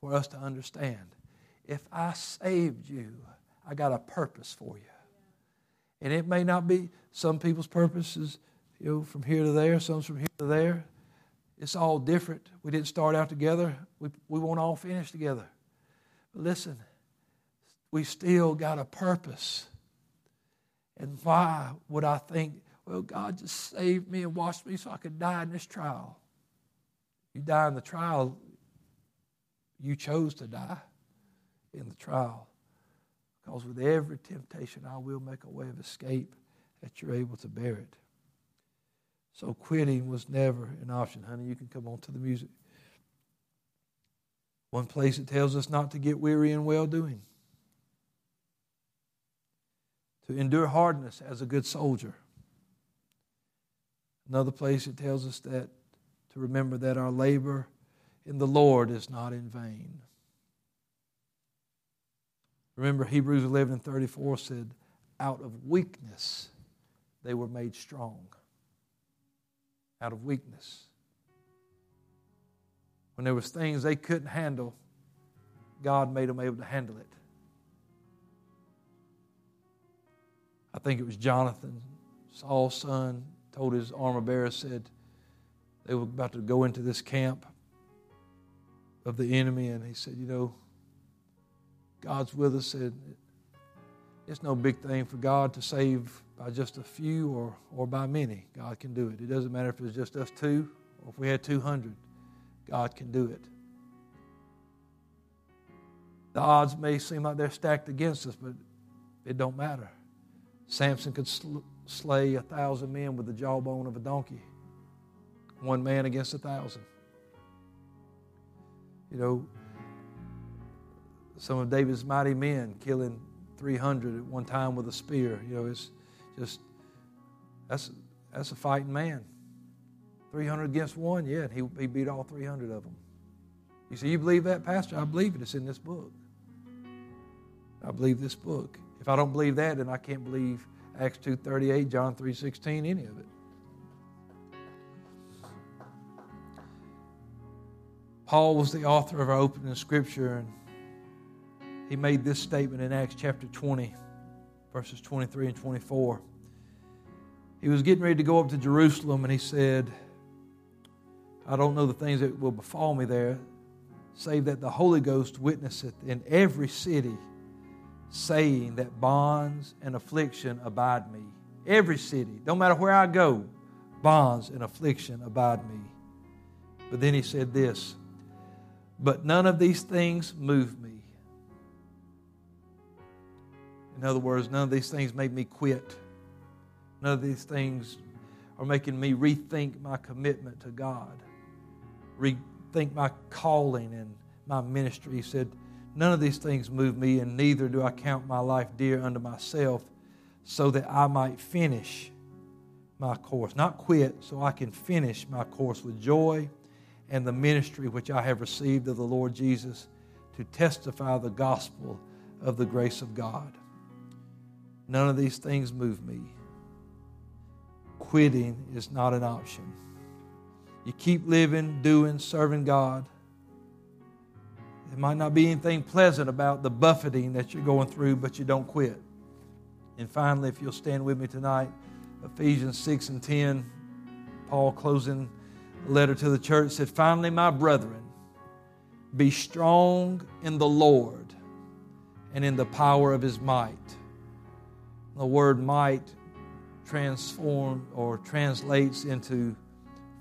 for us to understand. If I saved you, I got a purpose for you. And it may not be some people's purposes, you know, from here to there, some from here to there. It's all different. We didn't start out together. We, we won't all finish together. But listen, we still got a purpose. And why would I think, well, God just saved me and washed me so I could die in this trial? You die in the trial, you chose to die in the trial. Because with every temptation, I will make a way of escape that you're able to bear it. So quitting was never an option. Honey, you can come on to the music. One place it tells us not to get weary in well doing, to endure hardness as a good soldier. Another place it tells us that to remember that our labor in the Lord is not in vain. Remember, Hebrews 11 and 34 said, out of weakness they were made strong out of weakness. When there was things they couldn't handle, God made them able to handle it. I think it was Jonathan, Saul's son, told his armor bearer, said they were about to go into this camp of the enemy, and he said, You know, God's with us. It's no big thing for God to save by just a few or, or by many. God can do it. It doesn't matter if it's just us two or if we had 200. God can do it. The odds may seem like they're stacked against us, but it don't matter. Samson could sl- slay a thousand men with the jawbone of a donkey. One man against a thousand. You know, some of David's mighty men killing 300 at one time with a spear. You know, it's just, that's, that's a fighting man. 300 against one, yeah, and he, he beat all 300 of them. You say, you believe that, Pastor? I believe it. It's in this book. I believe this book. If I don't believe that, then I can't believe Acts 2.38, John 3.16, any of it. Paul was the author of our opening scripture, and he made this statement in Acts chapter 20, verses 23 and 24. He was getting ready to go up to Jerusalem and he said, I don't know the things that will befall me there, save that the Holy Ghost witnesseth in every city, saying that bonds and affliction abide me. Every city, no matter where I go, bonds and affliction abide me. But then he said this, but none of these things move me. In other words, none of these things made me quit. None of these things are making me rethink my commitment to God, rethink my calling and my ministry. He said, None of these things move me, and neither do I count my life dear unto myself, so that I might finish my course. Not quit, so I can finish my course with joy and the ministry which I have received of the Lord Jesus to testify the gospel of the grace of God. None of these things move me. Quitting is not an option. You keep living, doing, serving God. There might not be anything pleasant about the buffeting that you're going through, but you don't quit. And finally, if you'll stand with me tonight, Ephesians 6 and 10, Paul closing a letter to the church said, Finally, my brethren, be strong in the Lord and in the power of his might. The word might transform or translates into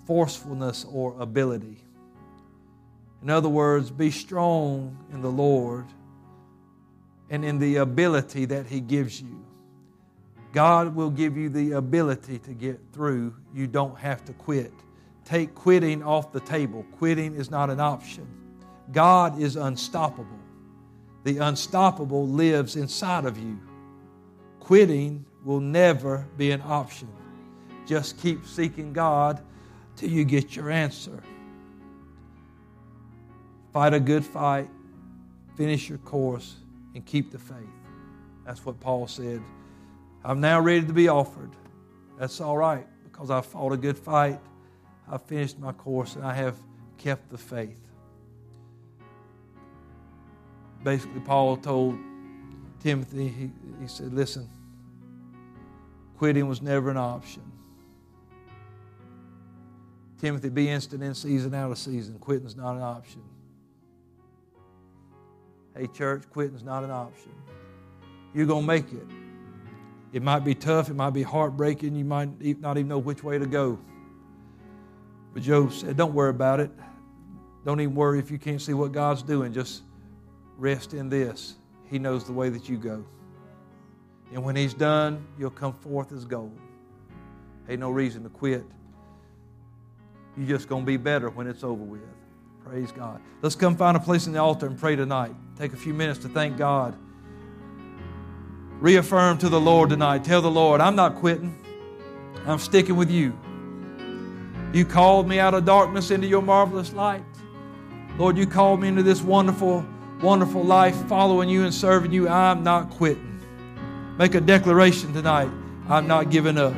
forcefulness or ability. In other words, be strong in the Lord and in the ability that He gives you. God will give you the ability to get through. You don't have to quit. Take quitting off the table. Quitting is not an option. God is unstoppable. The unstoppable lives inside of you. Quitting will never be an option. Just keep seeking God till you get your answer. Fight a good fight, finish your course, and keep the faith. That's what Paul said. I'm now ready to be offered. That's all right because I fought a good fight. I finished my course and I have kept the faith. Basically, Paul told Timothy, he, he said, Listen, quitting was never an option. Timothy, be instant in season, out of season. Quitting's not an option. Hey, church, quitting's not an option. You're going to make it. It might be tough, it might be heartbreaking, you might not even know which way to go. But Job said, Don't worry about it. Don't even worry if you can't see what God's doing. Just rest in this. He knows the way that you go. And when He's done, you'll come forth as gold. Ain't no reason to quit. You're just going to be better when it's over with. Praise God. Let's come find a place in the altar and pray tonight. Take a few minutes to thank God. Reaffirm to the Lord tonight. Tell the Lord, I'm not quitting. I'm sticking with you. You called me out of darkness into your marvelous light. Lord, you called me into this wonderful, wonderful life following you and serving you. I'm not quitting. Make a declaration tonight. I'm not giving up.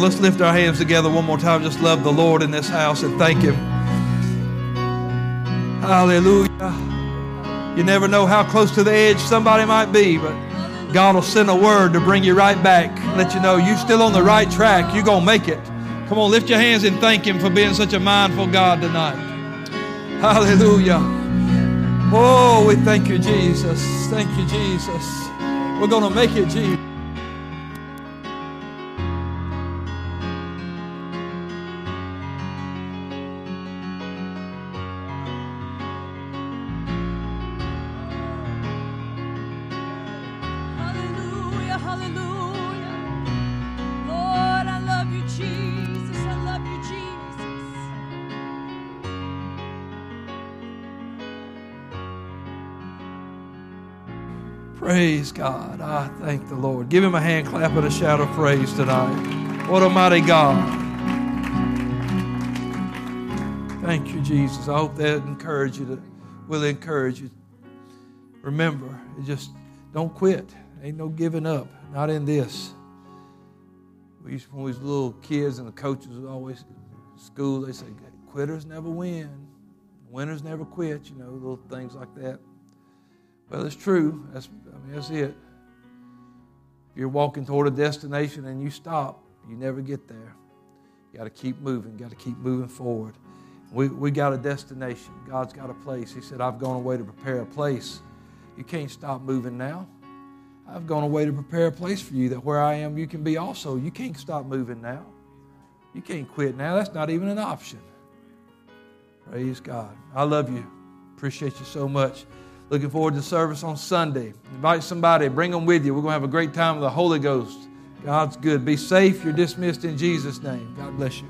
On, let's lift our hands together one more time. Just love the Lord in this house and thank Him. Hallelujah. You never know how close to the edge somebody might be, but God will send a word to bring you right back, let you know you're still on the right track. You're going to make it. Come on, lift your hands and thank Him for being such a mindful God tonight. Hallelujah. Oh, we thank you, Jesus. Thank you, Jesus. We're going to make it, Jesus. Praise God. I thank the Lord. Give him a hand clap and a shout of praise tonight. What a mighty God. Thank you, Jesus. I hope that encourage you to, will encourage you. Remember, just don't quit. Ain't no giving up. Not in this. We used when we was little kids and the coaches would always school, they say, quitters never win. Winners never quit, you know, little things like that. Well, it's true. That's, I mean, that's it. If you're walking toward a destination and you stop, you never get there. You got to keep moving. Got to keep moving forward. We, we got a destination. God's got a place. He said, I've gone away to prepare a place. You can't stop moving now. I've gone away to prepare a place for you that where I am, you can be also. You can't stop moving now. You can't quit now. That's not even an option. Praise God. I love you. Appreciate you so much. Looking forward to service on Sunday. Invite somebody, bring them with you. We're going to have a great time with the Holy Ghost. God's good. Be safe. You're dismissed in Jesus' name. God bless you.